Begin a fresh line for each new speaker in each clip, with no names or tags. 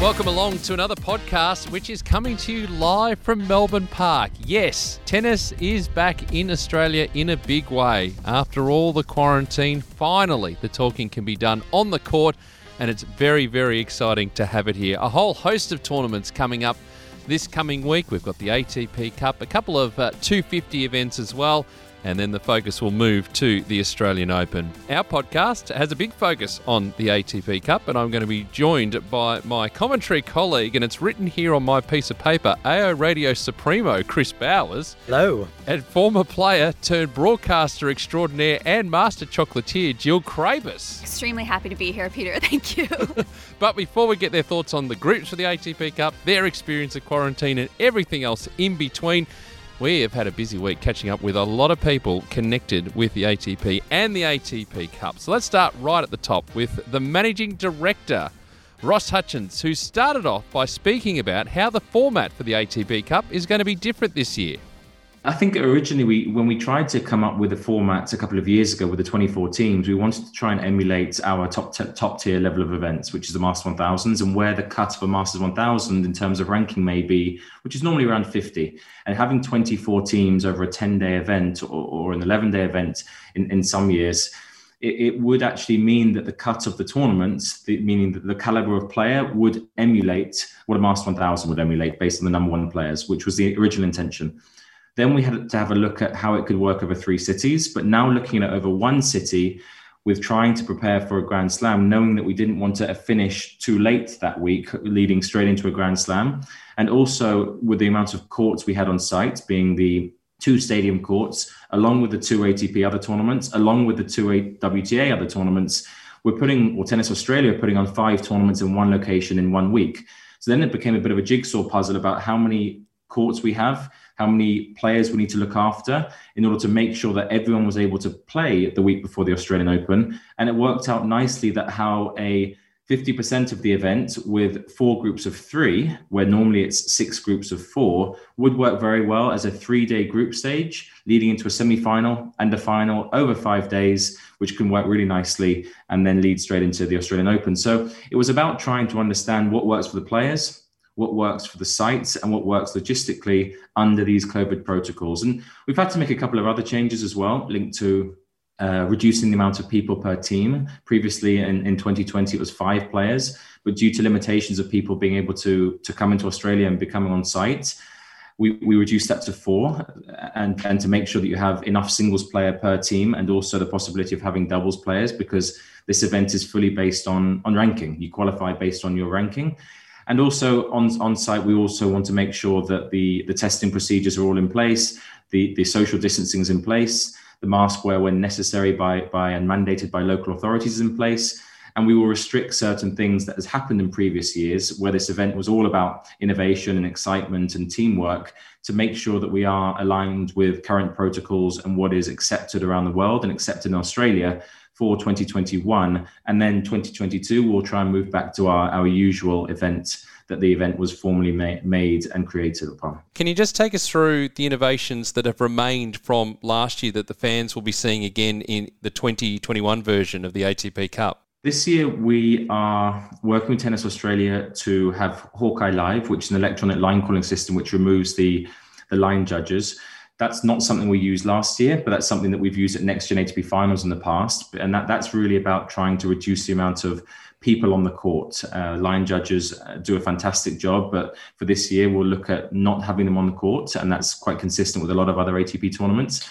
Welcome along to another podcast, which is coming to you live from Melbourne Park. Yes, tennis is back in Australia in a big way. After all the quarantine, finally the talking can be done on the court, and it's very, very exciting to have it here. A whole host of tournaments coming up this coming week. We've got the ATP Cup, a couple of uh, 250 events as well and then the focus will move to the Australian Open. Our podcast has a big focus on the ATP Cup, and I'm going to be joined by my commentary colleague, and it's written here on my piece of paper, AO Radio Supremo, Chris Bowers.
Hello.
And former player turned broadcaster extraordinaire and master chocolatier, Jill Craybas.
Extremely happy to be here, Peter. Thank you.
but before we get their thoughts on the groups for the ATP Cup, their experience of quarantine, and everything else in between, we have had a busy week catching up with a lot of people connected with the ATP and the ATP Cup. So let's start right at the top with the managing director, Ross Hutchins, who started off by speaking about how the format for the ATP Cup is going to be different this year.
I think originally we, when we tried to come up with the formats a couple of years ago with the 24 teams, we wanted to try and emulate our top t- top tier level of events, which is the Masters 1000s, and where the cut a Masters 1000 in terms of ranking may be, which is normally around 50. And having 24 teams over a 10 day event or, or an 11 day event in, in some years, it, it, would actually mean that the cut of the tournaments, the, meaning that the caliber of player, would emulate what a Masters 1000 would emulate based on the number one players, which was the original intention. Then we had to have a look at how it could work over three cities. But now looking at over one city, with trying to prepare for a Grand Slam, knowing that we didn't want to finish too late that week, leading straight into a Grand Slam. And also with the amount of courts we had on site, being the two stadium courts, along with the two ATP other tournaments, along with the two WTA other tournaments, we're putting, or Tennis Australia, putting on five tournaments in one location in one week. So then it became a bit of a jigsaw puzzle about how many courts we have how many players we need to look after in order to make sure that everyone was able to play the week before the Australian Open. And it worked out nicely that how a 50% of the event with four groups of three, where normally it's six groups of four, would work very well as a three day group stage, leading into a semi final and a final over five days, which can work really nicely and then lead straight into the Australian Open. So it was about trying to understand what works for the players, what works for the sites and what works logistically under these COVID protocols. And we've had to make a couple of other changes as well, linked to uh, reducing the amount of people per team. Previously in, in 2020, it was five players, but due to limitations of people being able to, to come into Australia and becoming on site, we, we reduced that to four and, and to make sure that you have enough singles player per team and also the possibility of having doubles players because this event is fully based on, on ranking. You qualify based on your ranking. And also on, on site, we also want to make sure that the, the testing procedures are all in place, the, the social distancing is in place, the mask wear when necessary by, by and mandated by local authorities is in place. And we will restrict certain things that has happened in previous years, where this event was all about innovation and excitement and teamwork, to make sure that we are aligned with current protocols and what is accepted around the world and accepted in Australia for 2021. And then 2022, we'll try and move back to our, our usual event that the event was formally ma- made and created upon.
Can you just take us through the innovations that have remained from last year that the fans will be seeing again in the 2021 version of the ATP Cup?
This year, we are working with Tennis Australia to have Hawkeye Live, which is an electronic line calling system which removes the, the line judges. That's not something we used last year, but that's something that we've used at Next Gen ATP finals in the past. And that, that's really about trying to reduce the amount of people on the court. Uh, line judges uh, do a fantastic job, but for this year, we'll look at not having them on the court. And that's quite consistent with a lot of other ATP tournaments.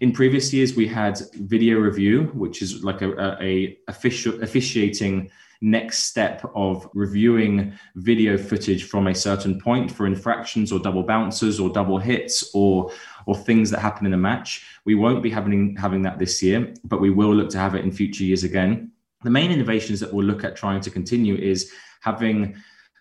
In previous years, we had video review, which is like a, a, a official, officiating next step of reviewing video footage from a certain point for infractions or double bounces or double hits or or things that happen in a match. We won't be having having that this year, but we will look to have it in future years again. The main innovations that we'll look at trying to continue is having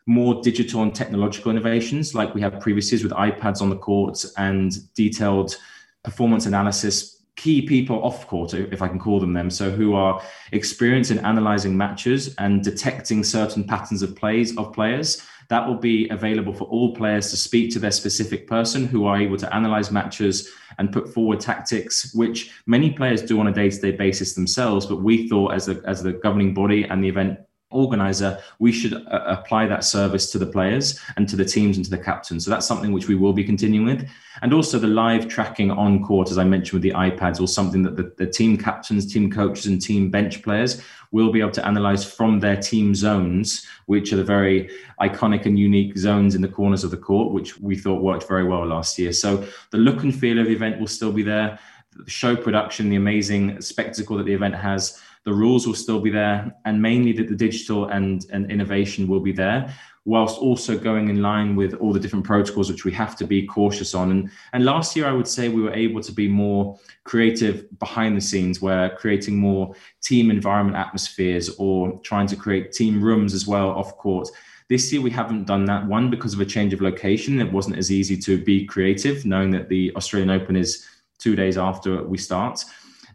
more digital and technological innovations like we have previous years with iPads on the court and detailed performance analysis key people off court, if I can call them them, so who are experienced in analyzing matches and detecting certain patterns of plays of players. That will be available for all players to speak to their specific person who are able to analyze matches and put forward tactics, which many players do on a day-to-day basis themselves. But we thought as a as the governing body and the event organizer, we should uh, apply that service to the players and to the teams and to the captains. So that's something which we will be continuing with. And also the live tracking on court, as I mentioned with the iPads, or something that the, the team captains, team coaches, and team bench players will be able to analyze from their team zones, which are the very iconic and unique zones in the corners of the court, which we thought worked very well last year. So the look and feel of the event will still be there. The show production, the amazing spectacle that the event has, the rules will still be there, and mainly that the digital and, and innovation will be there whilst also going in line with all the different protocols which we have to be cautious on. And, and last year, I would say we were able to be more creative behind the scenes, where creating more team environment atmospheres or trying to create team rooms as well off court. This year, we haven't done that. One, because of a change of location, it wasn't as easy to be creative, knowing that the Australian Open is two days after we start.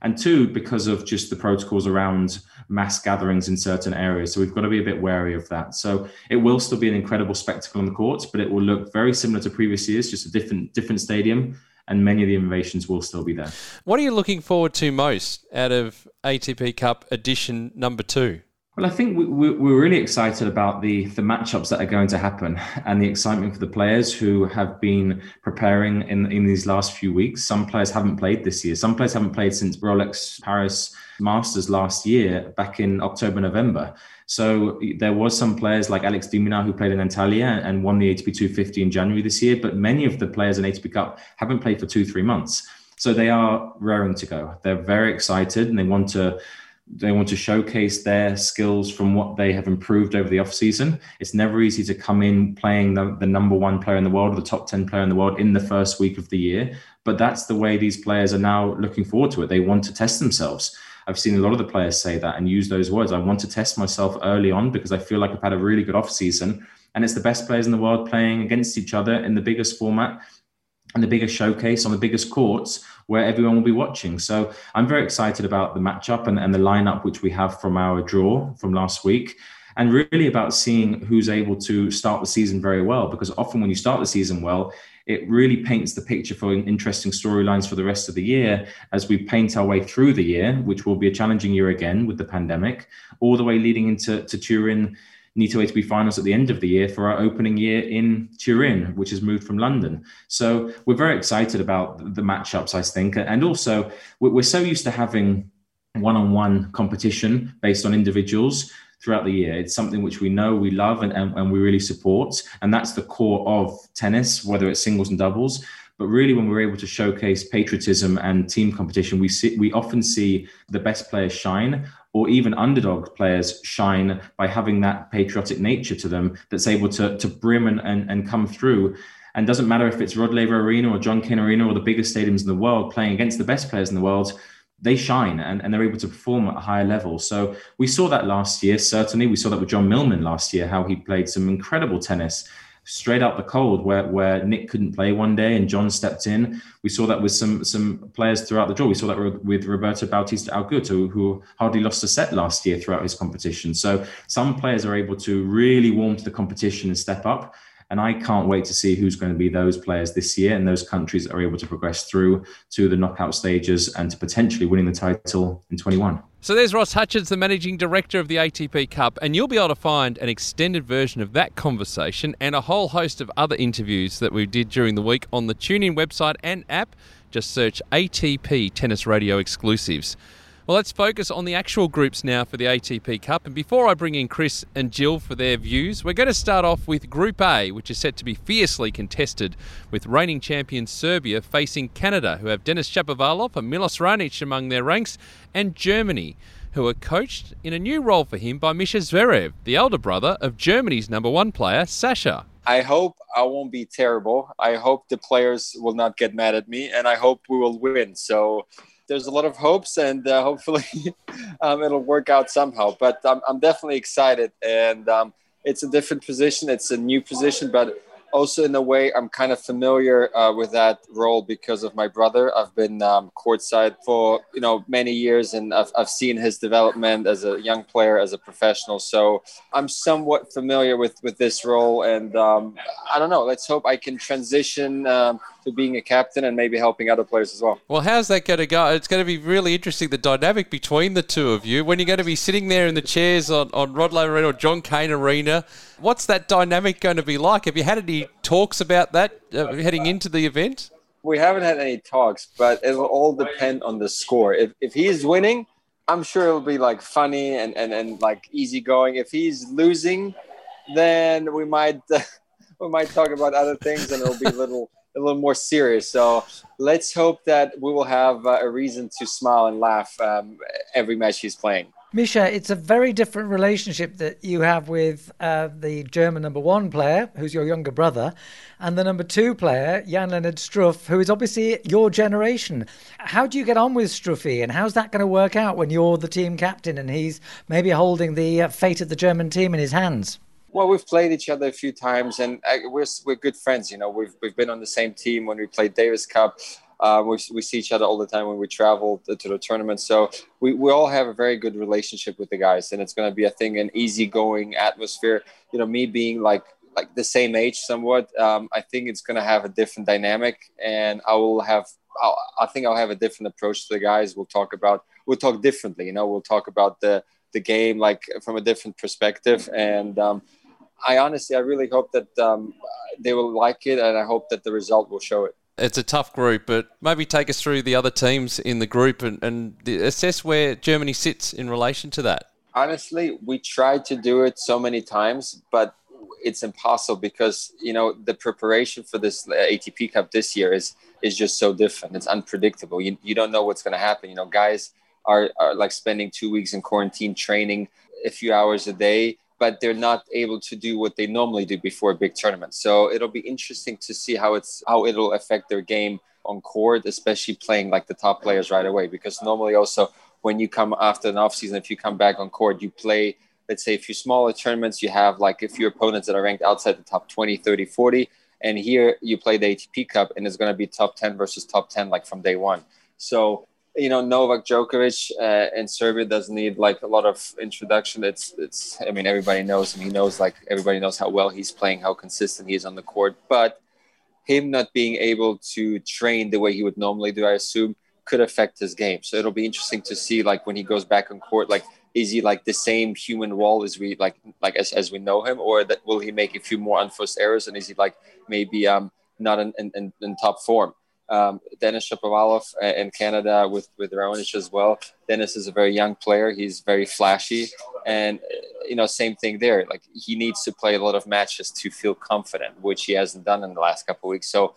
And two, because of just the protocols around mass gatherings in certain areas. So we've got to be a bit wary of that. So it will still be an incredible spectacle on the courts, but it will look very similar to previous years, just a different different stadium. And many of the innovations will still be there.
What are you looking forward to most out of ATP Cup edition number two?
Well, I think we, we're really excited about the the matchups that are going to happen and the excitement for the players who have been preparing in in these last few weeks. Some players haven't played this year. Some players haven't played since Rolex Paris Masters last year, back in October November. So there was some players like Alex de Minaur who played in Antalya and won the ATP 250 in January this year. But many of the players in ATP Cup haven't played for two three months. So they are raring to go. They're very excited and they want to they want to showcase their skills from what they have improved over the off season. It's never easy to come in playing the, the number one player in the world or the top 10 player in the world in the first week of the year. But that's the way these players are now looking forward to it. They want to test themselves. I've seen a lot of the players say that and use those words. I want to test myself early on because I feel like I've had a really good off season. And it's the best players in the world playing against each other in the biggest format and the biggest showcase on the biggest courts where everyone will be watching. So I'm very excited about the matchup and, and the lineup which we have from our draw from last week. And really about seeing who's able to start the season very well. Because often when you start the season well, it really paints the picture for interesting storylines for the rest of the year as we paint our way through the year, which will be a challenging year again with the pandemic, all the way leading into to Turin Nitto ATP finals at the end of the year for our opening year in Turin, which has moved from London. So we're very excited about the matchups, I think. And also, we're so used to having one on one competition based on individuals throughout the year. It's something which we know, we love, and, and, and we really support. And that's the core of tennis, whether it's singles and doubles. But really, when we're able to showcase patriotism and team competition, we see we often see the best players shine or even underdog players shine by having that patriotic nature to them that's able to, to brim and, and, and come through. And doesn't matter if it's Rod Laver Arena or John Cain Arena or the biggest stadiums in the world playing against the best players in the world, they shine and, and they're able to perform at a higher level. So we saw that last year, certainly. We saw that with John Millman last year, how he played some incredible tennis straight out the cold where, where Nick couldn't play one day and John stepped in. We saw that with some some players throughout the draw. We saw that with Roberto Bautista Agut, who, hardly lost a set last year throughout his competition. So some players are able to really warm to the competition and step up. And I can't wait to see who's going to be those players this year and those countries that are able to progress through to the knockout stages and to potentially winning the title in 21.
So there's Ross Hutchins, the managing director of the ATP Cup, and you'll be able to find an extended version of that conversation and a whole host of other interviews that we did during the week on the TuneIn website and app. Just search ATP Tennis Radio Exclusives. Well, let's focus on the actual groups now for the ATP Cup. And before I bring in Chris and Jill for their views, we're going to start off with Group A, which is set to be fiercely contested, with reigning champion Serbia facing Canada, who have Denis Shapovalov and Milos Raonic among their ranks, and Germany, who are coached in a new role for him by Mischa Zverev, the elder brother of Germany's number one player, Sasha.
I hope I won't be terrible. I hope the players will not get mad at me, and I hope we will win. So there's a lot of hopes, and uh, hopefully um, it'll work out somehow. But I'm, I'm definitely excited, and um, it's a different position. It's a new position, but also in a way i'm kind of familiar uh, with that role because of my brother i've been um, courtside for you know many years and I've, I've seen his development as a young player as a professional so i'm somewhat familiar with with this role and um, i don't know let's hope i can transition um, to being a captain and maybe helping other players as well.
Well, how's that going to go? It's going to be really interesting the dynamic between the two of you when you're going to be sitting there in the chairs on, on Rod Laver Arena or John Cain Arena. What's that dynamic going to be like? Have you had any talks about that uh, heading into the event?
We haven't had any talks, but it will all depend on the score. If, if he's winning, I'm sure it'll be like funny and, and, and like easygoing. If he's losing, then we might uh, we might talk about other things and it'll be a little a little more serious. So let's hope that we will have uh, a reason to smile and laugh um, every match he's playing.
Mischa, it's a very different relationship that you have with uh, the German number one player, who's your younger brother, and the number two player, Jan-Lennard Struff, who is obviously your generation. How do you get on with Struffy, and how's that going to work out when you're the team captain and he's maybe holding the uh, fate of the German team in his hands?
Well, we've played each other a few times, and uh, we're we're good friends. You know, we've we've been on the same team when we played Davis Cup. Uh, we, we see each other all the time when we travel to the tournament. So we, we all have a very good relationship with the guys, and it's going to be, I think, an easygoing atmosphere. You know, me being like like the same age somewhat, um, I think it's going to have a different dynamic, and I will have. I'll, I think I'll have a different approach to the guys. We'll talk about. We'll talk differently. You know, we'll talk about the the game like from a different perspective, and um, I honestly, I really hope that um, they will like it, and I hope that the result will show it
it's a tough group, but maybe take us through the other teams in the group and, and assess where Germany sits in relation to that.
Honestly, we tried to do it so many times, but it's impossible because you know the preparation for this ATP Cup this year is is just so different. It's unpredictable. You, you don't know what's going to happen. You know, guys are, are like spending two weeks in quarantine training a few hours a day but they're not able to do what they normally do before a big tournament. So it'll be interesting to see how it's how it'll affect their game on court, especially playing like the top players right away. Because normally also when you come after an off season, if you come back on court, you play let's say a few smaller tournaments, you have like a few opponents that are ranked outside the top 20, 30, 40. And here you play the ATP Cup and it's going to be top 10 versus top 10 like from day one. So you know Novak Djokovic uh, in Serbia doesn't need like a lot of introduction. It's it's I mean everybody knows him. He knows like everybody knows how well he's playing, how consistent he is on the court. But him not being able to train the way he would normally do, I assume, could affect his game. So it'll be interesting to see like when he goes back on court, like is he like the same human wall as we like like as, as we know him, or that will he make a few more unforced errors and is he like maybe um not in, in, in top form? Um, Denis Shapovalov uh, in Canada with with Raonic as well. Dennis is a very young player. He's very flashy, and uh, you know, same thing there. Like he needs to play a lot of matches to feel confident, which he hasn't done in the last couple of weeks. So,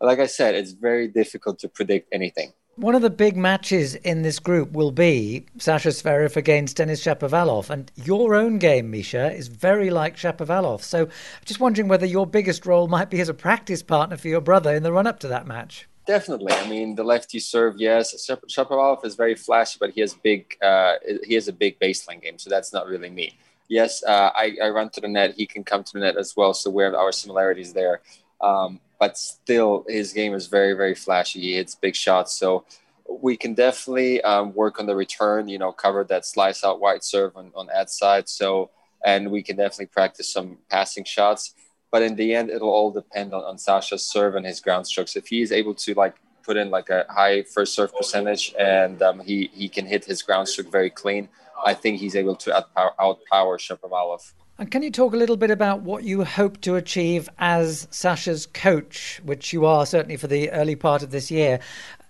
like I said, it's very difficult to predict anything.
One of the big matches in this group will be Sasha Zverev against Denis Shapovalov. And your own game, Mischa, is very like Shapovalov. So I'm just wondering whether your biggest role might be as a practice partner for your brother in the run up to that match.
Definitely. I mean, the lefty serve, yes. Shapovalov is very flashy, but he has big. Uh, he has a big baseline game, so that's not really me. Yes, uh, I, I run to the net. He can come to the net as well, so we have our similarities there. Um, but still his game is very very flashy. He hits big shots, so we can definitely um, work on the return. You know, cover that slice out wide serve on on ad side. So and we can definitely practice some passing shots. But in the end, it'll all depend on, on Sasha's serve and his ground strokes. If he is able to like put in like a high first serve percentage and um, he he can hit his ground stroke very clean, I think he's able to outpower, outpower Shapovalov.
And can you talk a little bit about what you hope to achieve as Sasha's coach, which you are certainly for the early part of this year?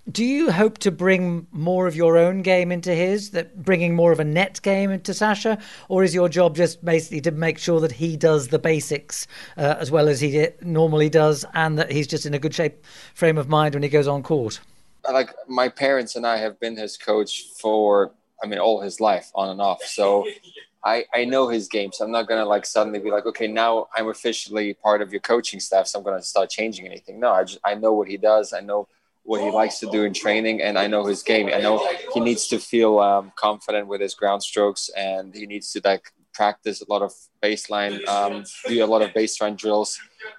Do you hope to bring more of your own game into his, that bringing more of a net game into Sasha, or is your job just basically to make sure that he does the basics uh, as well as he normally does, and that he's just in a good shape frame of mind when he goes on court?
Like my parents and I have been his coach for, I mean, all his life, on and off. So I, I know his game, so I'm not gonna like suddenly be like, okay, now I'm officially part of your coaching staff, so I'm gonna start changing anything. No, I just I know what he does. I know what he likes to do in training, and I know his game. I know he needs to feel um, confident with his ground strokes, and he needs to like practice a lot of baseline, um, do a lot of baseline drills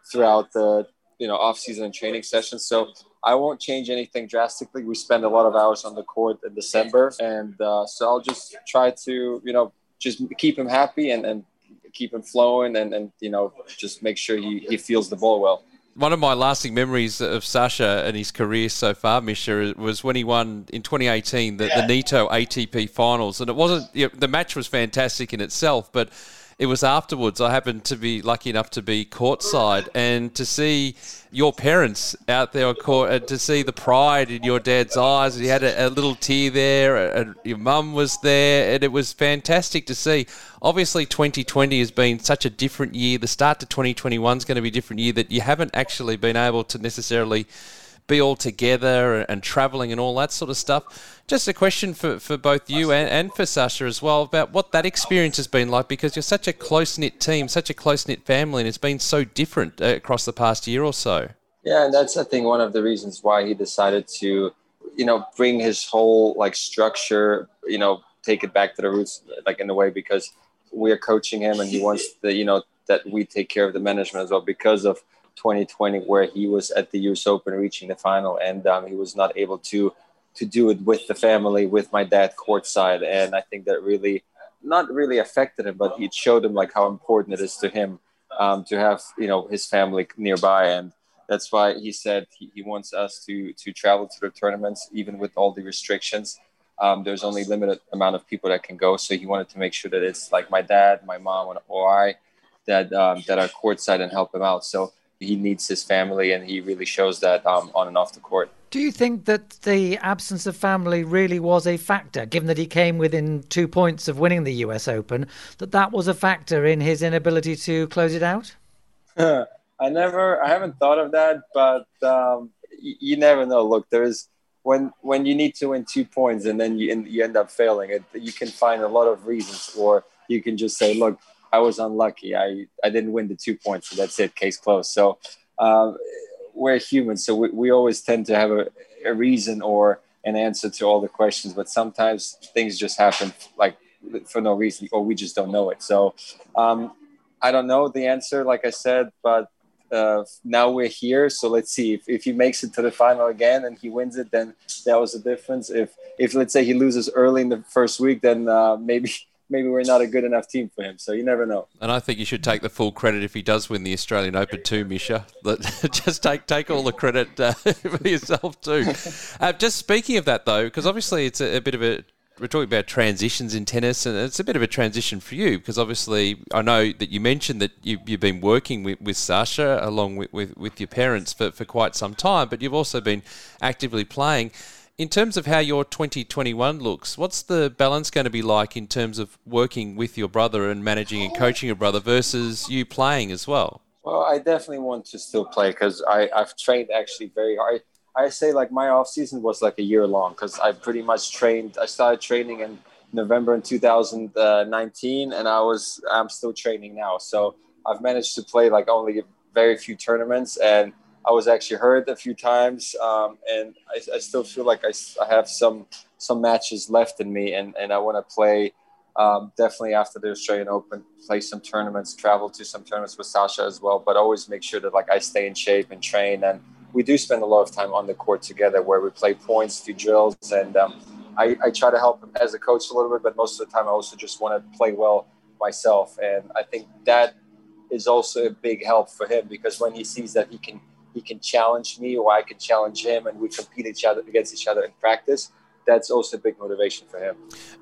throughout the you know off season training sessions. So I won't change anything drastically. We spend a lot of hours on the court in December, and uh, so I'll just try to you know just keep him happy and, and keep him flowing and, and you know just make sure he, he feels the ball well.
One of my lasting memories of Sasha and his career so far, Mischa, was when he won in 2018 the, the Nitto ATP Finals, and it wasn't you know, the match was fantastic in itself, but it was afterwards. I happened to be lucky enough to be courtside and to see your parents out there on court and to see the pride in your dad's eyes. He had a, a little tear there, and your mum was there, and it was fantastic to see. Obviously, 2020 has been such a different year. The start to 2021 is going to be a different year that you haven't actually been able to necessarily be all together and, traveling and all that sort of stuff. Just a question for, for both you and, and for Sasha as well about what that experience has been like because you're such a close knit team, such a close knit family, and it's been so different uh, across the past year or so.
Yeah, and that's I think one of the reasons why he decided to, you know, bring his whole like structure, you know, take it back to the roots, like in a way because we're coaching him and he wants the, you know, that we take care of the management as well because of 2020 where he was at the US Open reaching the final and um, he was not able to to do it with the family with my dad courtside. And I think that really not really affected him but it showed him like how important it is to him um, to have you know his family nearby. And that's why he said he, he wants us to to travel to the tournaments even with all the restrictions. Um, there's only limited amount of people that can go. So he wanted to make sure that it's like my dad my mom or I that um, that are courtside and help him out. So he needs his family, and he really shows that um, on and off the court.
Do you think that the absence of family really was a factor, given that he came within two points of winning the U.S. Open? That that was a factor in his inability to close it out?
I never, I haven't thought of that, but um, you, you never know. Look, there's when when you need to win two points and then you you end up failing it, you can find a lot of reasons, or you can just say, look, I was unlucky. I, I didn't win the two points, so that's it, case closed. So um, we're human, so we, we always tend to have a, a reason or an answer to all the questions, but sometimes things just happen like for no reason, or we just don't know it. So um, I don't know the answer, like I said, but uh, now we're here. So let's see if, if he makes it to the final again and he wins it, then that was the difference. If if let's say he loses early in the first week, then uh, maybe maybe we're not a good enough team for him. So you never know.
And I think you should take the full credit if he does win the Australian Open too, Mischa. just take take all the credit uh, for yourself too. Uh, just speaking of that though, because obviously it's a, a, bit of a we're talking about transitions in tennis, and it's a bit of a transition for you because obviously I know that you mentioned that you, have been working with, with Sasha along with, with, with your parents for, for quite some time, but you've also been actively playing in terms of how your 2021 looks, what's the balance going to be like in terms of working with your brother and managing and coaching your brother versus you playing as well?
Well, I definitely want to still play because I've trained actually very hard. I say like my off season was like a year long because I pretty much trained. I started training in November in 2019, and I was I'm still training now. So I've managed to play like only very few tournaments and I was actually hurt a few times, um, and I, I, still feel like I, I, have some some matches left in me, and, and I want to play um, definitely after the Australian Open, play some tournaments, travel to some tournaments with Sasha as well, but always make sure that like I stay in shape and train. And we do spend a lot of time on the court together, where we play points, do drills, and um, I, I try to help him as a coach a little bit, but most of the time I also just want to play well myself, and I think that is also a big help for him because when he sees that he can he can challenge me or I can challenge him and we compete each other against each other in practice. That's also a big motivation for him.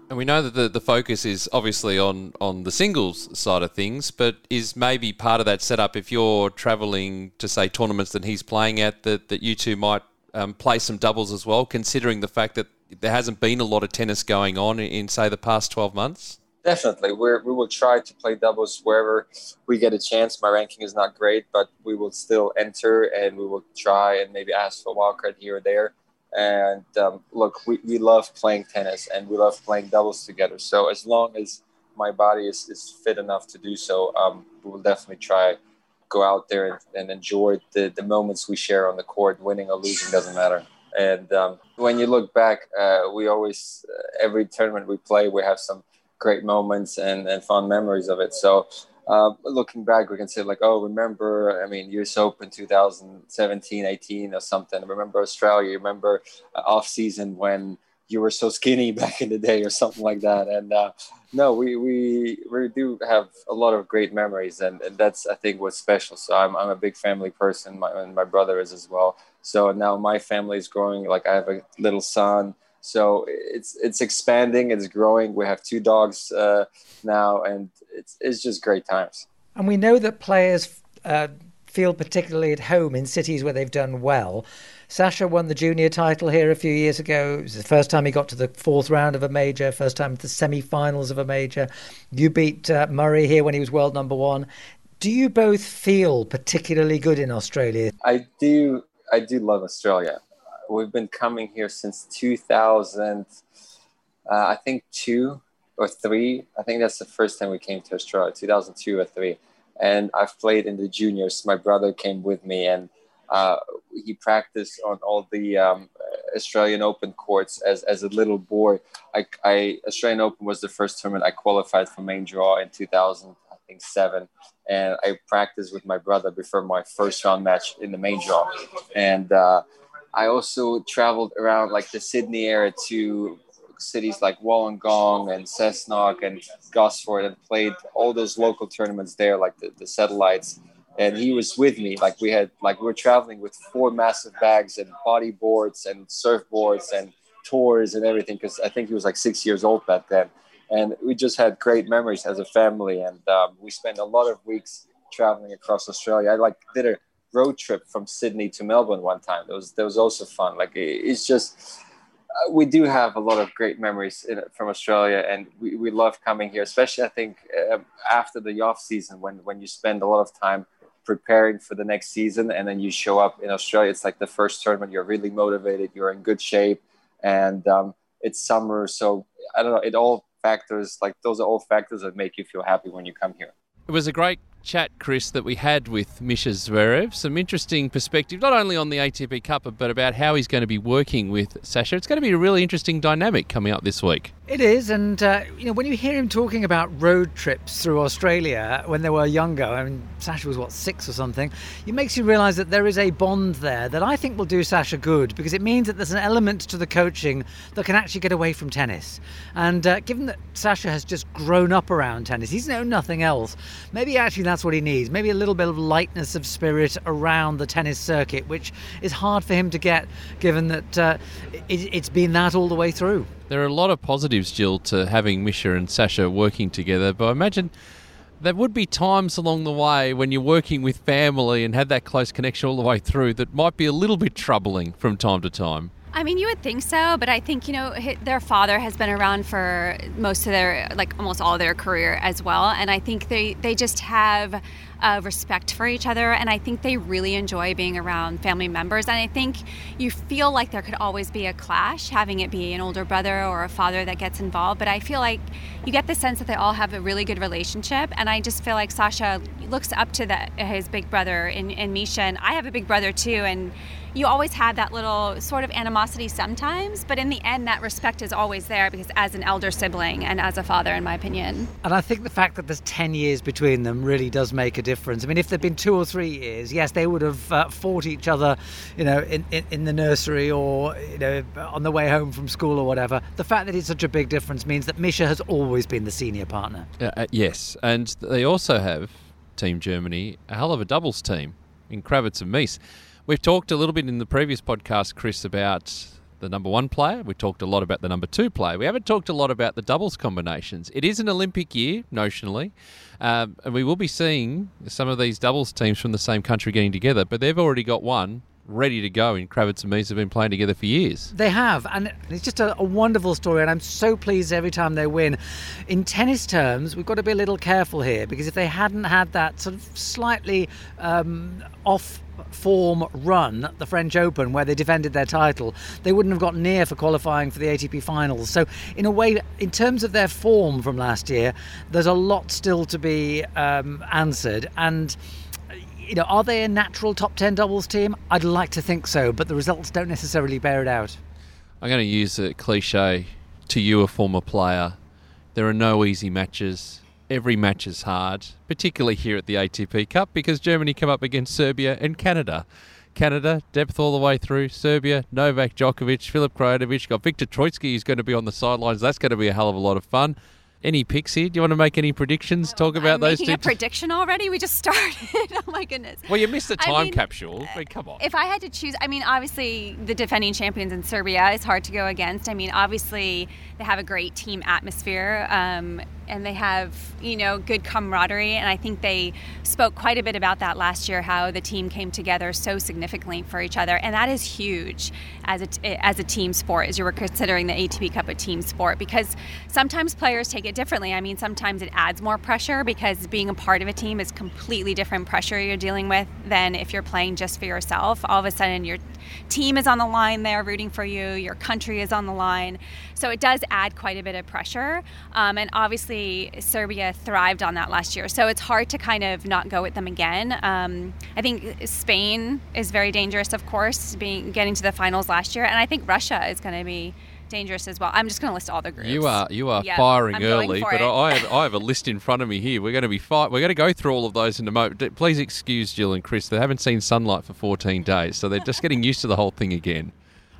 And we know that the, the focus is obviously on, on the singles side of things, but is maybe part of that setup if you're travelling to say tournaments that he's playing at that, that you two might um, play some doubles as well, considering the fact that there hasn't been a lot of tennis going on in, in say the past 12 months?
Definitely, we we will try to play doubles wherever we get a chance. My ranking is not great, but we will still enter and we will try and maybe ask for a wildcard here or there. And um, look, we, we love playing tennis and we love playing doubles together. So as long as my body is, is fit enough to do so, um, we will definitely try go out there and, and enjoy the, the moments we share on the court. Winning or losing doesn't matter. And um, when you look back, uh, we always uh, every tournament we play, we have some great moments and, and fond memories of it. So uh, looking back, we can say like, oh, remember, I mean, US Open 2017, 18 or something. Remember Australia, remember uh, off season when you were so skinny back in the day or something like that. And uh, no, we, we we do have a lot of great memories, and, and that's I think what's special. So I'm I'm a big family person, my, and my brother is as well. So now my family is growing. Like I have a little son, so it's it's expanding, it's growing. We have two dogs uh, now, and it's it's just great times.
And we know that players uh, feel particularly at home in cities where they've done well. Sasha won the junior title here a few years ago. It was the first time he got to the fourth round of a major, first time to the semi-finals of a major. You beat uh, Murray here when he was world number one. Do you both feel particularly good in Australia?
I do. I do love Australia. We've been coming here since 2000. Uh, I think two or three. I think that's the first time we came to Australia, 2002 or three. And I've played in the juniors. My brother came with me, and uh, he practiced on all the um, Australian Open courts as, as a little boy. I, I, Australian Open was the first tournament I qualified for main draw in 2000, I think seven, and I practiced with my brother before my first round match in the main draw. And uh, I also traveled around like the Sydney area to cities like Wollongong and Cessnock and Gosford and played all those local tournaments there, like the, the satellites. And he was with me like we had like we were traveling with four massive bags and body boards and surfboards and tours and everything because i think he was like six years old back then. And we just had great memories as a family. And um, we spent a lot of weeks traveling across australia. I like did a road trip from sydney to melbourne one time. That was that was also fun. Like it's just uh, we do have a lot of great memories in, from Australia, and we, we love coming here, especially I think uh, after the off season when when you spend a lot of time preparing for the next season and then you show up in australia. It's like the first tournament. You're really motivated. You're in good shape. And um, it's summer. So i don't know. It all factors like those are all factors that make you feel happy when you come here.
It was a great chat, Chris, that we had with Mischa Zverev. Some interesting perspective, not only on the ATP Cup, but about how he's going to be working with Sasha. It's going to be a really interesting dynamic coming up this week.
It is, and uh, you know when you hear him talking about road trips through Australia when they were younger, I mean Sasha was what six or something. It makes you realise that there is a bond there that I think will do Sasha good because it means that there's an element to the coaching that can actually get away from tennis. And uh, given that Sasha has just grown up around tennis, he's known nothing else. Maybe actually that's what he needs. Maybe a little bit of lightness of spirit around the tennis circuit, which is hard for him to get, given that uh, it, it's been that all the way through.
There are a lot of positives, Jill, to having Mischa and Sasha working together, but I imagine there would be times along the way when you're working with family and have that close connection all the way through that might be a little bit troubling from time to time.
I mean, you would think so, but I think, you know, their father has been around for most of their, like almost all their career as well. And I think they, they just have uh, respect for each other. And I think they really enjoy being around family members. And I think you feel like there could always be a clash, having it be an older brother or a father that gets involved. But I feel like you get the sense that they all have a really good relationship. And I just feel like Sasha looks up to the, his big brother in, Mischa. And I have a big brother too. And you always had that little sort of animosity sometimes, but in the end, that respect is always there because as an elder sibling and as a father, in my opinion.
And I think the fact that there's 10 years between them really does make a difference. I mean, if there'd been two or three years, yes, they would have uh, fought each other, you know, in, in, in, the nursery or, you know, on the way home from school or whatever. The fact that it's such a big difference means that Mischa has always been the senior partner.
Uh, uh, yes, and they also have, Team Germany, a hell of a doubles team in Krawietz and Mies. We've talked a little bit in the previous podcast, Chris, about the number one player. We talked a lot about the number two player. We haven't talked a lot about the doubles combinations. It is an Olympic year, notionally, um, and we will be seeing some of these doubles teams from the same country getting together, but they've already got one ready to go in Krawietz and Mies have been playing together for years.
They have, and it's just a, a, wonderful story, and I'm so pleased every time they win. In tennis terms, we've got to be a little careful here because if they hadn't had that sort of slightly um, off form run the French Open where they defended their title, they wouldn't have got near for qualifying for the ATP finals. So, in a way, in terms of their form from last year, there's a lot still to be um, answered. And you know, are they a natural top 10 doubles team? I'd like to think so, but the results don't necessarily bear it out.
I'm going to use a cliche to you, a former player. There are no easy matches. Every match is hard, particularly here at the ATP Cup because Germany come up against Serbia and Canada. Canada, depth all the way through. Serbia, Novak Djokovic, Filip Krajinovic. Got Viktor Troicki who's going to be on the sidelines. That's going to be a hell of a lot of fun. Any picks here? Do you want to make any predictions? Talk about
I'm
those
making
two.
a prediction already. We just started. oh my goodness.
well, you missed the
I
time
mean,
capsule. I mean, come on.
If I had to choose, I mean, obviously the defending champions in Serbia is hard to go against. I mean, obviously they have a great team atmosphere. Um, and they have, you know, good camaraderie. And I think they spoke quite a bit about that last year, how the team came together so significantly for each other, and that is huge as a as a team sport. As you were considering the ATP Cup a team sport, because sometimes players take it differently. I mean, sometimes it adds more pressure because being a part of a team is completely different pressure you're dealing with than if you're playing just for yourself. All of a sudden, your team is on the line there rooting for you, your country is on the line. So it does add quite a bit of pressure. Um, and obviously, Serbia thrived on that last year. So it's hard to kind of not go with them again. Um, I think Spain is very dangerous, of course, being getting to the finals last year. And I think Russia is going to be dangerous as well. I'm just going to list all the groups.
You are you are
Yeah,
firing early, but
it.
I have, I have a list in front of me here. We're going to be fight. We're going to go through all of those in a moment. Please excuse Jill and Chris. They haven't seen sunlight for 14 days, so they're just getting used to the whole thing again.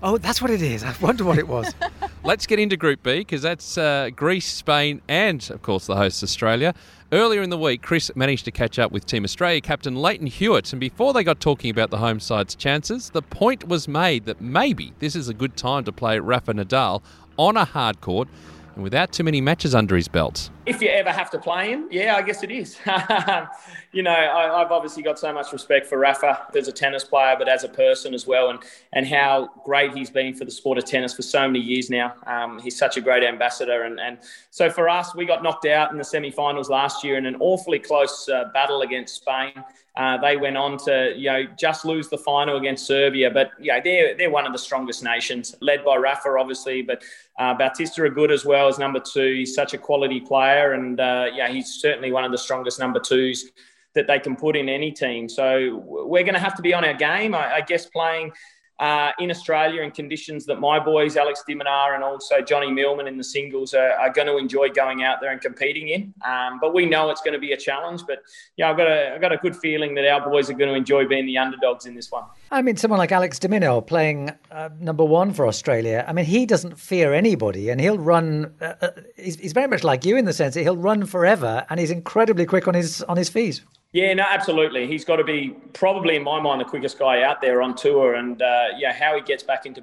Oh, that's what it is. I wonder what it was.
Let's get into Group B because that's uh, Greece, Spain, and of course the hosts Australia. Earlier in the week, Chris managed to catch up with Team Australia captain Lleyton Hewitt, and before they got talking about the home side's chances, the point was made that maybe this is a good time to play Rafa Nadal on a hard court and without too many matches under his belt.
If you ever have to play him, yeah, I guess it is. you know, I, I've obviously got so much respect for Rafa as a tennis player, but as a person as well, and and how great he's been for the sport of tennis for so many years now. Um, he's such a great ambassador, and and so for us, we got knocked out in the semi-finals last year in an awfully close uh, battle against Spain. Uh, they went on to, you know, just lose the final against Serbia, but yeah, they're they're one of the strongest nations, led by Rafa, obviously, but uh, Bautista Agut as well as number two. He's such a quality player, and uh, yeah, he's certainly one of the strongest number twos that they can put in any team. So we're going to have to be on our game. I, I guess playing uh, in Australia in conditions that my boys, Alex de Minaur and also Johnny Millman in the singles, are, are going to enjoy going out there and competing in. Um, but we know it's going to be a challenge. But yeah, I've got a, I've got a good feeling that our boys are going to enjoy being the underdogs in this one.
I mean, someone like Alex de Minaur playing uh, number one for Australia. I mean, he doesn't fear anybody, and he'll run. Uh, uh, he's, he's very much like you in the sense that he'll run forever, and he's incredibly quick on his on his feet.
Yeah, no, absolutely. He's got to be probably, in my mind, the quickest guy out there on tour. And uh, yeah, how he gets back into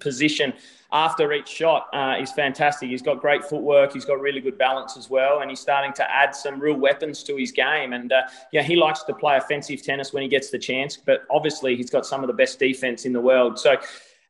position after each shot uh, is fantastic. He's got great footwork. He's got really good balance as well, and he's starting to add some real weapons to his game. And uh, yeah, he likes to play offensive tennis when he gets the chance. But obviously, he's got some of the best defense in the world. So.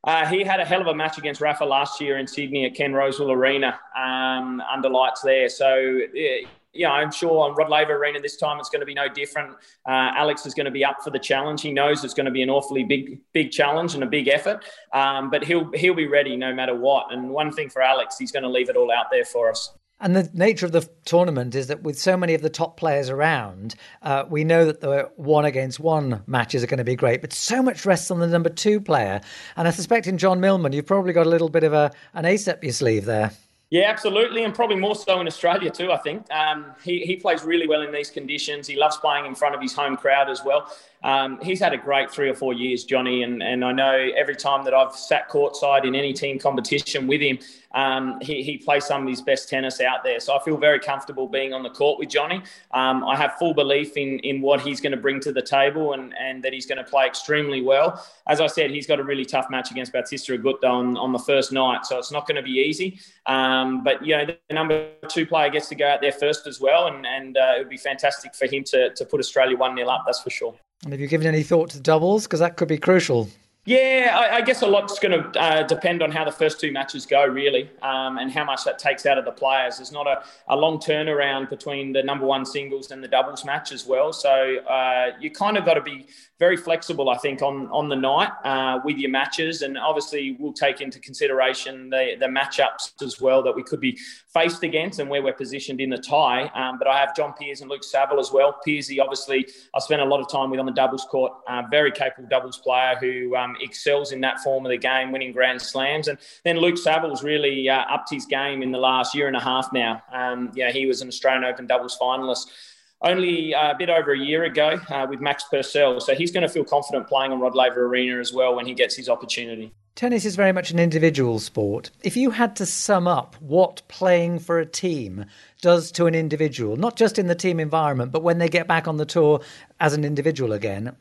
Uh, he had a hell of a match against Rafa last year in Sydney at Ken Rosewall Arena um, under lights there. So, yeah, yeah, I'm sure on Rod Laver Arena this time it's going to be no different. Uh, Alex is going to be up for the challenge. He knows it's going to be an awfully big, big challenge and a big effort, um, but he'll he'll be ready no matter what. And one thing for Alex, he's going to leave it all out there for us.
And the nature of the tournament is that with so many of the top players around, uh, we know that the one against one matches are going to be great, but so much rests on the number two player. And I suspect in John Millman, you've probably got a little bit of a an ace up your sleeve there.
Yeah, absolutely, and probably more so in Australia too. I think um, he he plays really well in these conditions. He loves playing in front of his home crowd as well. Um, he's had a great three or four years, Johnny, and, and I know every time that I've sat courtside in any team competition with him, um, he, he plays some of his best tennis out there. So I feel very comfortable being on the court with Johnny. Um, I have full belief in, in what he's going to bring to the table and, and that he's going to play extremely well. As I said, he's got a really tough match against Bautista Agut on, on the first night, so it's not going to be easy. Um, but, you know, the number two player gets to go out there first as well, and, and uh, it would be fantastic for him to, to put Australia 1 0 up, that's for sure.
And have you given any thought to doubles? Because that could be crucial.
Yeah, I, I guess a lot's going to uh, depend on how the first two matches go, really, um, and how much that takes out of the players. There's not a, a long turnaround between the number one singles and the doubles match as well. So uh, you kind of got to be very flexible, I think, on on the night uh, with your matches, and obviously we'll take into consideration the the matchups as well that we could be faced against and where we're positioned in the tie. Um, but I have John Peers and Luke Saville as well. Peersy, obviously, I spent a lot of time with on the doubles court. Uh, very capable doubles player who um, excels in that form of the game, winning Grand Slams. And then Luke Saville's really uh, upped his game in the last year and a half now. Um, yeah, he was an Australian Open doubles finalist only a bit over a year ago uh, with Max Purcell. So he's going to feel confident playing on Rod Laver Arena as well when he gets his opportunity.
Tennis is very much an individual sport. If you had to sum up what playing for a team does to an individual, not just in the team environment, but when they get back on the tour as an individual again,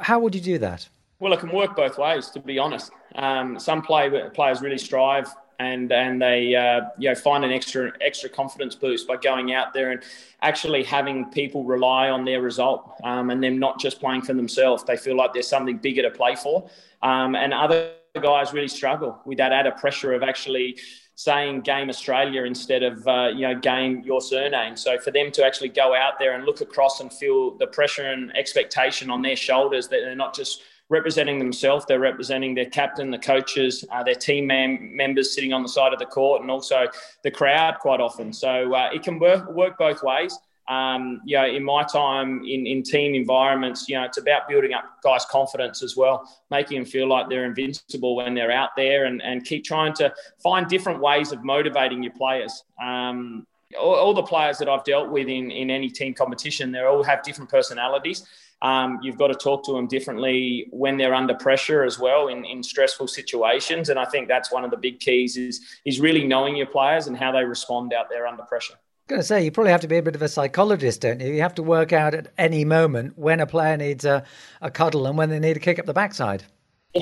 how would you do that?
Well, it can work both ways, to be honest. Um, some play, players really strive and and they uh, you know find an extra extra confidence boost by going out there and actually having people rely on their result um, and them not just playing for themselves. They feel like there's something bigger to play for, um, and other guys really struggle with that added pressure of actually saying game Australia instead of uh, you know game your surname. So for them to actually go out there and look across and feel the pressure and expectation on their shoulders that they're not just representing themselves. They're representing their captain, the coaches, uh, their team man- members sitting on the side of the court, and also the crowd quite often. So uh, it can work work both ways. Um, you know, in my time in, in team environments, you know, it's about building up guys' confidence as well, making them feel like they're invincible when they're out there and, and keep trying to find different ways of motivating your players. Um, all, all, the players that I've dealt with in, in any team competition, they all have different personalities. Um, you've got to talk to them differently when they're under pressure as well in, in stressful situations. And I think that's one of the big keys is, is really knowing your players and how they respond out there under pressure.
I'm going to say, you probably have to be a bit of a psychologist, don't you? You have to work out at any moment when a player needs a, a cuddle and when they need a kick up the backside.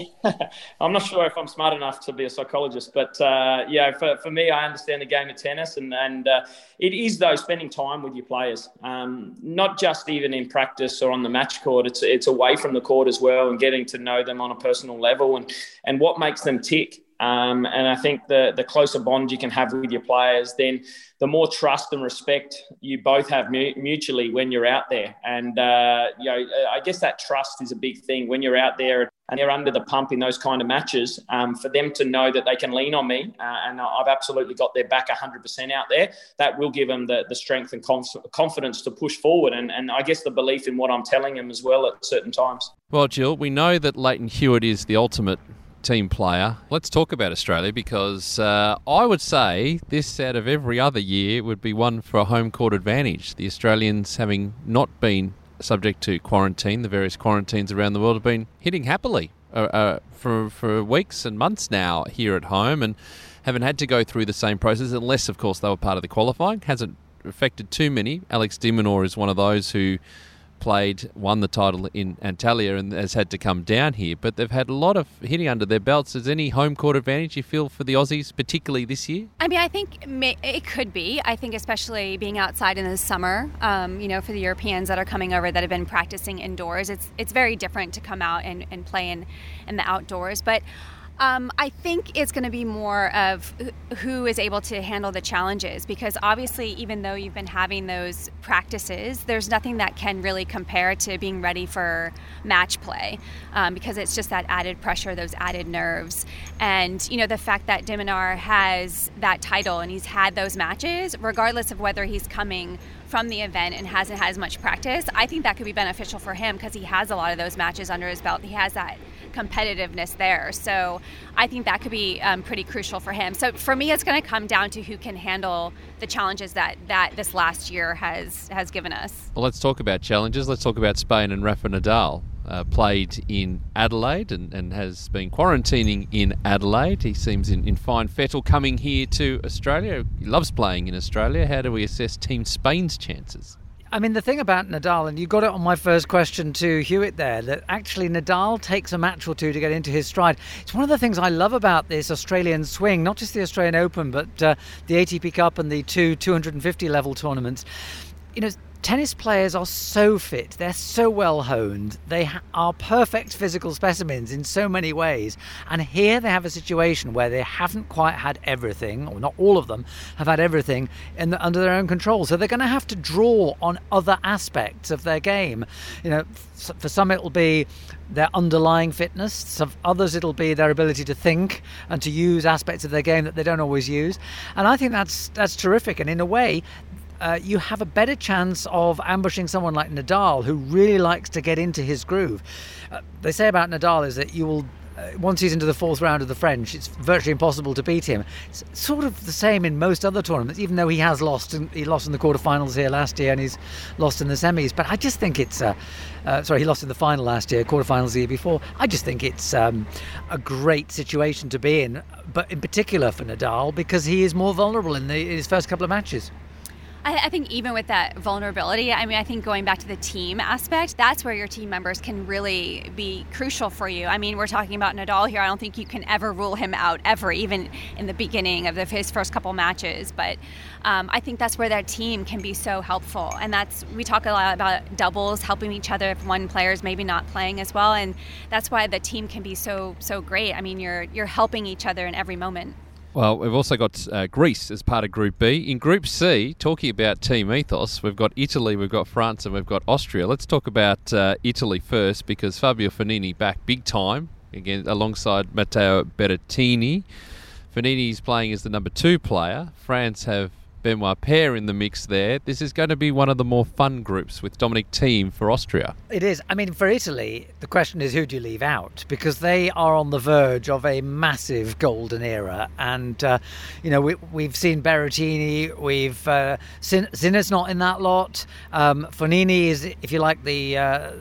I'm not sure if I'm smart enough to be a psychologist, but uh, yeah, for, for me, I understand the game of tennis, and and uh, it is though spending time with your players, um, not just even in practice or on the match court. It's it's away from the court as well, and getting to know them on a personal level, and and what makes them tick. Um, and I think the the closer bond you can have with your players, then the more trust and respect you both have mutually when you're out there. And uh, you know, I guess that trust is a big thing when you're out there and they're under the pump in those kind of matches. Um, for them to know that they can lean on me, uh, and I've absolutely got their back 100% out there. That will give them the, the strength and conf- confidence to push forward, and, and I guess the belief in what I'm telling them as well at certain times.
Well, Jill, we know that Lleyton Hewitt is the ultimate team player. Let's talk about Australia because uh, I would say this out of every other year would be one for a home court advantage. The Australians having not been subject to quarantine, the various quarantines around the world have been hitting happily uh, uh, for for weeks and months now here at home and haven't had to go through the same process unless, of course, they were part of the qualifying. Hasn't affected too many. Alex de Minaur is one of those who played, won the title in Antalya and has had to come down here. But they've had a lot of hitting under their belts. Is any home court advantage you feel for the Aussies, particularly this year?
I mean, I think it could be. I think especially being outside in the summer, um, you know, for the Europeans that are coming over that have been practicing indoors, it's it's very different to come out and, and play in, in the outdoors. But um, I think it's going to be more of who is able to handle the challenges because obviously, even though you've been having those practices, there's nothing that can really compare to being ready for match play um, because it's just that added pressure, those added nerves. And, you know, the fact that de Minaur has that title and he's had those matches, regardless of whether he's coming from the event and hasn't had as much practice, I think that could be beneficial for him because he has a lot of those matches under his belt. He has that competitiveness there. So I think that could be um, pretty crucial for him. So for me, it's going to come down to who can handle the challenges that that this last year has has given us.
Well, let's talk about challenges. Let's talk about Spain and Rafa Nadal. Uh, played in Adelaide and, and has been quarantining in Adelaide. He seems in, in fine fettle coming here to Australia. He loves playing in Australia. How do we assess Team Spain's chances?
I mean, the thing about Nadal, and you got it on my first question to Hewitt there, that actually Nadal takes a match or two to get into his stride. It's one of the things I love about this Australian swing, not just the Australian Open, but uh, the ATP Cup and the two 250 level tournaments. You know, tennis players are so fit, they're so well honed, they ha- are perfect physical specimens in so many ways. And here they have a situation where they haven't quite had everything, or not all of them have had everything the, under their own control. So they're going to have to draw on other aspects of their game. You know, for some it'll be their underlying fitness, some others it'll be their ability to think and to use aspects of their game that they don't always use. And I think that's that's terrific. And in a way, uh, you have a better chance of ambushing someone like Nadal, who really likes to get into his groove. Uh, they say about Nadal is that you will uh, once he's into the fourth round of the French, it's virtually impossible to beat him. It's sort of the same in most other tournaments, even though he has lost. And he lost in the quarterfinals here last year, and he's lost in the semis. But I just think it's. Uh, sorry, he lost in the final last year, quarterfinals the year before. I just think it's um, a great situation to be in, but in particular for Nadal because he is more vulnerable in, the, in his first couple of matches.
I, I, think even with that vulnerability, I mean, I think going back to the team aspect, that's where your team members can really be crucial for you. I mean, we're talking about Nadal here. I don't think you can ever rule him out ever, even in the beginning of the, his first couple matches. But um, I think that's where that team can be so helpful. And that's we talk a lot about doubles helping each other if one player is maybe not playing as well, and that's why the team can be so so great. I mean, you're you're helping each other in every moment.
Well, we've also got uh, Greece as part of Group B. In Group C, talking about team ethos, we've got Italy, we've got France, and we've got Austria. Let's talk about uh, Italy first because Fabio Fognini back big time again alongside Matteo Berrettini. Fognini's playing as the number two player. France have Benoit Paire in the mix there. This is going to be one of the more fun groups with Dominic Thiem for Austria.
It is. I mean, for Italy, the question is who do you leave out? Because they are on the verge of a massive golden era. And, uh, you know, we, have seen Berrettini, we've. Uh, Sin- Sinner's not in that lot. Um, Fognini is, if you like, the. Uh,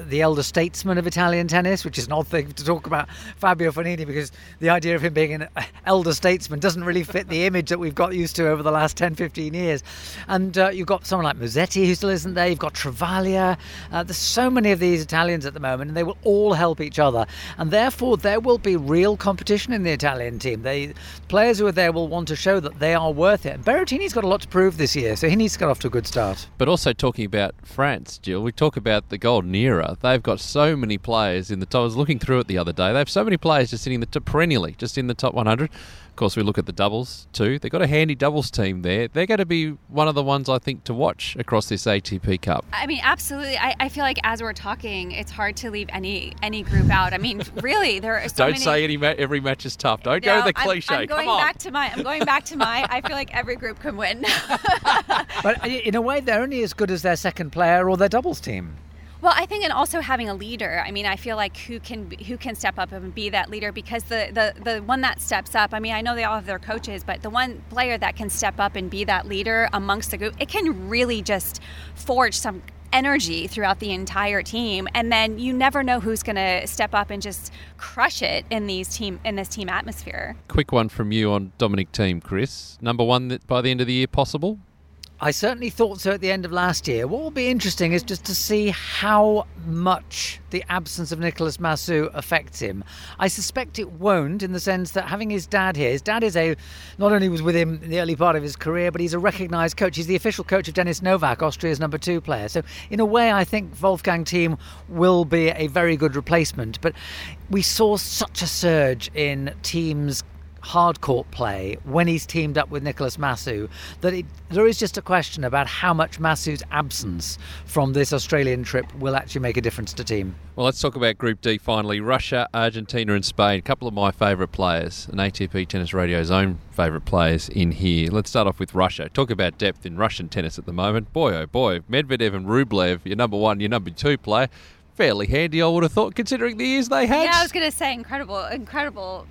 the elder statesman of Italian tennis, which is an odd thing to talk about Fabio Fognini because the idea of him being an elder statesman doesn't really fit the image that we've got used to over the last 10, 15 years. And uh, you've got someone like Musetti who still isn't there, you've got Travaglia. Uh, there's so many of these Italians at the moment, and they will all help each other. And therefore, there will be real competition in the Italian team. They Players who are there will want to show that they are worth it. And Berrettini's got a lot to prove this year, so he needs to get off to a good start.
But also talking about France, Jill, we talk about the golden era They've got so many players in the top. I was looking through it the other day. They have so many players just sitting the top, perennially, just in the top 100. Of course, we look at the doubles too. They've got a handy doubles team there. They're going to be one of the ones I think to watch across this ATP Cup.
I mean, absolutely. I, I feel like as we're talking, it's hard to leave any any group out. I mean, really, there are so
Don't
many...
say any ma- every match is tough. Don't no, go with the cliche.
I'm, I'm going
Come on.
back to my. I'm going back to my. I feel like every group can win.
but uh, in a way, they're only as good as their second player or their doubles team.
Well, I think, and also having a leader. I mean, I feel like who can who can step up and be that leader because the the the one that steps up. I mean, I know they all have their coaches, but the one player that can step up and be that leader amongst the group, it can really just forge some energy throughout the entire team and then you never know who's going to step up and just crush it in these team in this team atmosphere
quick one from you on dominic thiem chris number one by the end of the year possible
I certainly thought so at the end of last year. What will be interesting is just to see how much the absence of Nicolas Massu affects him. I suspect it won't, in the sense that having his dad here, his dad is a not only was with him in the early part of his career, but he's a recognised coach. He's the official coach of Dennis Novak, Austria's number two player. So in a way, I think Wolfgang Thiem will be a very good replacement. But we saw such a surge in Thiem's hard court play when he's teamed up with Nicolas Massu that it, there is just a question about how much Massu's absence from this Australian trip will actually make a difference to Thiem.
Well, let's talk about Group D finally. Russia, Argentina, and Spain. A couple of my favourite players, and ATP Tennis Radio's own favourite players in here. Let's start off with Russia. Talk about depth in Russian tennis at the moment. Boy, oh boy, Medvedev and Rublev, your number one, your number two player. Fairly handy, I would have thought, considering the years they had.
Yeah, I was going to say incredible, incredible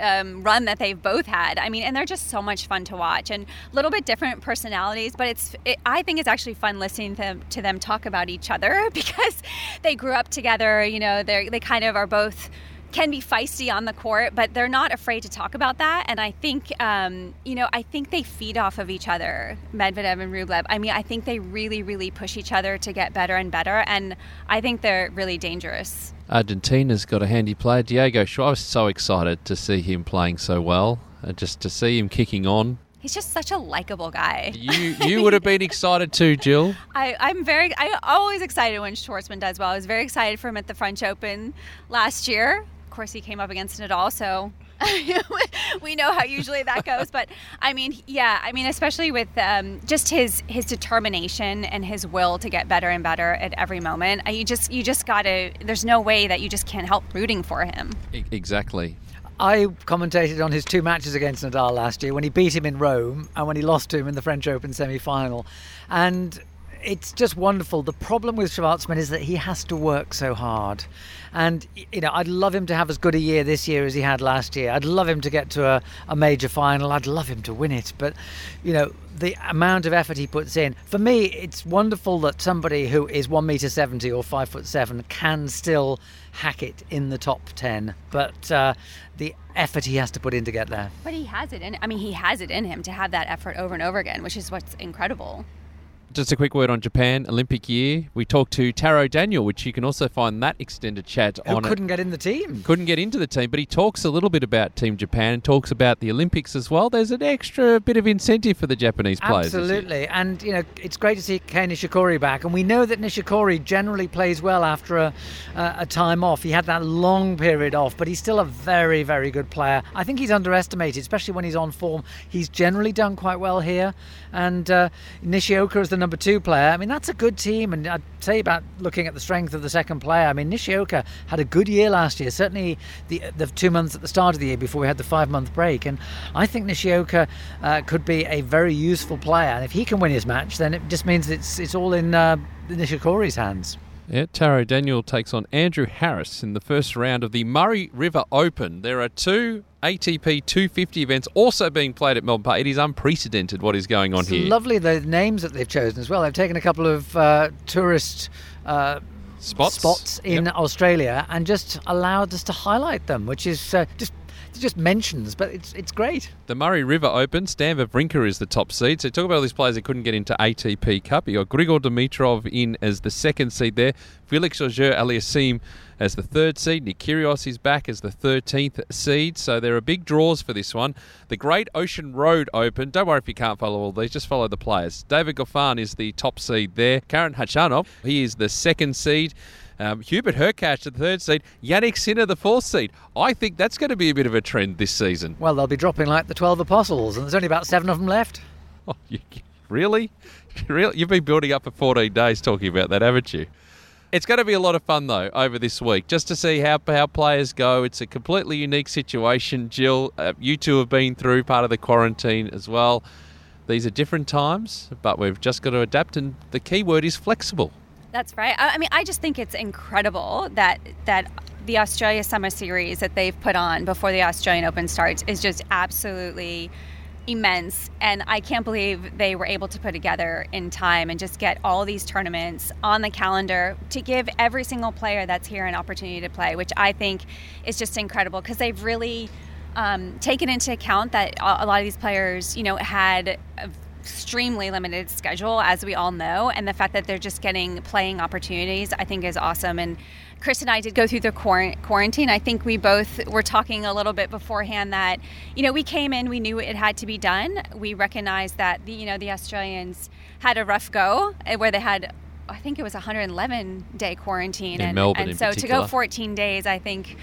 um, run that they've both had. I mean, and they're just so much fun to watch and a little bit different personalities, but it's it, I think it's actually fun listening to them, to them talk about each other because they grew up together. You know, they they kind of are both can be feisty on the court, but they're not afraid to talk about that. And I think, um, you know, I think they feed off of each other, Medvedev and Rublev. I mean, I think they really, really push each other to get better and better. And I think they're really dangerous.
Argentina's got a handy player, Diego Schwartz. I was so excited to see him playing so well, uh, just to see him kicking on.
He's just such a likable guy.
You you would have been excited too, Jill.
I, I'm very I'm always excited when Schwartzman does well. I was very excited for him at the French Open last year course, he came up against Nadal, so we know how usually that goes. But I mean, yeah, I mean, especially with um, just his his determination and his will to get better and better at every moment. You just you just gotta. There's no way that you just can't help rooting for him.
Exactly.
I commentated on his two matches against Nadal last year when he beat him in Rome and when he lost to him in the French Open semi final. And it's just wonderful. The problem with Schwartzman is that he has to work so hard. And, you know, I'd love him to have as good a year this year as he had last year. I'd love him to get to a, a major final. I'd love him to win it. But, you know, the amount of effort he puts in. For me, it's wonderful that somebody who is one meter seventy or five foot seven can still hack it in the top ten. But uh, the effort he has to put in to get there.
But he has it in. I mean, he has it in him to have that effort over and over again, which is what's incredible.
Just a quick word on Japan Olympic year. We talked to Taro Daniel, which you can also find that extended chat
Who
on.
couldn't
it.
get in the team?
Couldn't get into the team, but he talks a little bit about Team Japan and talks about the Olympics as well. There's an extra bit of incentive for the Japanese players.
Absolutely, and you know it's great to see Kei Nishikori back, and we know that Nishikori generally plays well after a, a, a time off. He had that long period off, but he's still a very, very good player. I think he's underestimated, especially when he's on form. He's generally done quite well here, and uh, Nishioka is the number two player. I mean that's a good team, and I'd say about looking at the strength of the second player. I mean Nishioka had a good year last year, certainly the the two months at the start of the year before we had the five month break, and I think Nishioka uh, could be a very useful player. And if he can win his match, then it just means it's it's all in uh, Nishikori's hands.
Yeah, Taro Daniel takes on Andrew Harris in the first round of the Murray River Open. There are two ATP 250 events also being played at Melbourne Park. It is unprecedented what is going on
It's
here.
lovely the names that they've chosen as well. They've taken a couple of uh, tourist uh,
Spots?
in
Yep.
Australia and just allowed us to highlight them, which is uh, just just mentions, but it's it's great.
The Murray River Open, Stan Wawrinka is the top seed. So talk about all these players that couldn't get into ATP Cup. You got Grigor Dimitrov in as the second seed there. Felix Auger Aliassime as the third seed. Nick Kyrgios is back as the 13th seed. So there are big draws for this one. The Great Ocean Road Open. Don't worry if you can't follow all these. Just follow the players. David Goffin is the top seed there. Karen Khachanov, he is the second seed. Um, Hubert Hurkacz, the third seed. Jannik Sinner, the fourth seed. I think that's going to be a bit of a trend this season.
Well, they'll be dropping like the twelve apostles, and there's only about seven of them left.
Oh, you, really? really? You've been building up for 14 days talking about that, haven't you? It's going to be a lot of fun, though, over this week, just to see how, how players go. It's a completely unique situation. Jill, uh, you two have been through part of the quarantine as well. These are different times, but we've just got to adapt, and the key word is flexible.
That's right. I I mean, I just think it's incredible that that the Australia Summer Series that they've put on before the Australian Open starts is just absolutely immense and I can't believe they were able to put together in time and just get all these tournaments on the calendar to give every single player that's here an opportunity to play, which I think is just incredible because they've really um, taken into account that a lot of these players, you know, had extremely limited schedule, as we all know, and the fact that they're just getting playing opportunities, I think, is awesome. And Chris and I did go through the quarantine. I think we both were talking a little bit beforehand that, you know, we came in, we knew it had to be done. We recognized that, the, you know, the Australians had a rough go eh, where they had. I think it was 111 day quarantine,
In
and,
Melbourne
and so to go 14 days, I think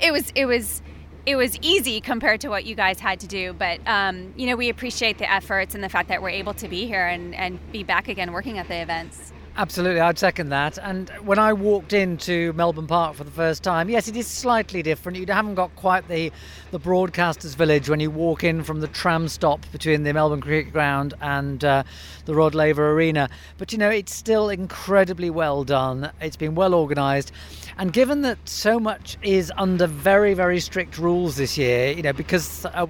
it was it was it was easy compared to what you guys had to do. But um, you know, we appreciate the efforts and the fact that we're able to be here and, and be back again working at the events.
Absolutely, I'd second that. And when I walked into Melbourne Park for the first time, yes, it is slightly different. You haven't got quite the the broadcasters' village when you walk in from the tram stop between the Melbourne Cricket Ground and uh, the Rod Laver Arena. But you know, it's still incredibly well done. It's been well organised, and given that so much is under very very strict rules this year, you know, because. Uh,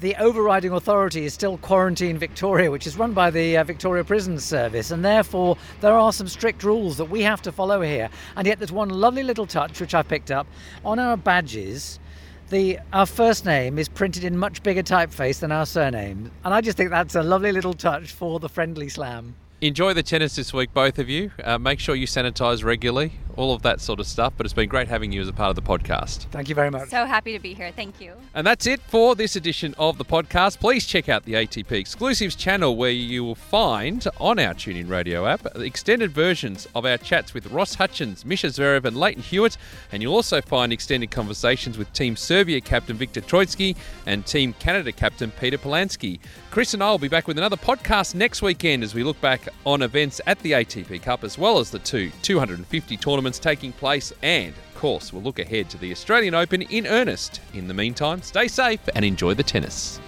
the overriding authority is still Quarantine Victoria, which is run by the uh, Victoria Prison Service, and therefore there are some strict rules that we have to follow here. And yet, there's one lovely little touch which I picked up on our badges. The our first name is printed in much bigger typeface than our surname, and I just think that's a lovely little touch for the friendly slam.
Enjoy the tennis this week, both of you. Uh, make sure you sanitise regularly, all of that sort of stuff. But it's been great having you as a part of the podcast.
Thank you very much.
So happy to be here. Thank you.
And that's it for this edition of the podcast. Please check out the ATP Exclusives channel where you will find on our TuneIn Radio app uh, extended versions of our chats with Ross Hutchins, Mischa Zverev, and Lleyton Hewitt. And you'll also find extended conversations with Team Serbia captain Viktor Troicki and Team Canada captain Peter Polansky. Chris and I will be back with another podcast next weekend as we look back on events at the ATP Cup as well as the two 250 tournaments taking place and of course, we'll look ahead to the Australian Open in earnest. In the meantime, stay safe and enjoy the tennis.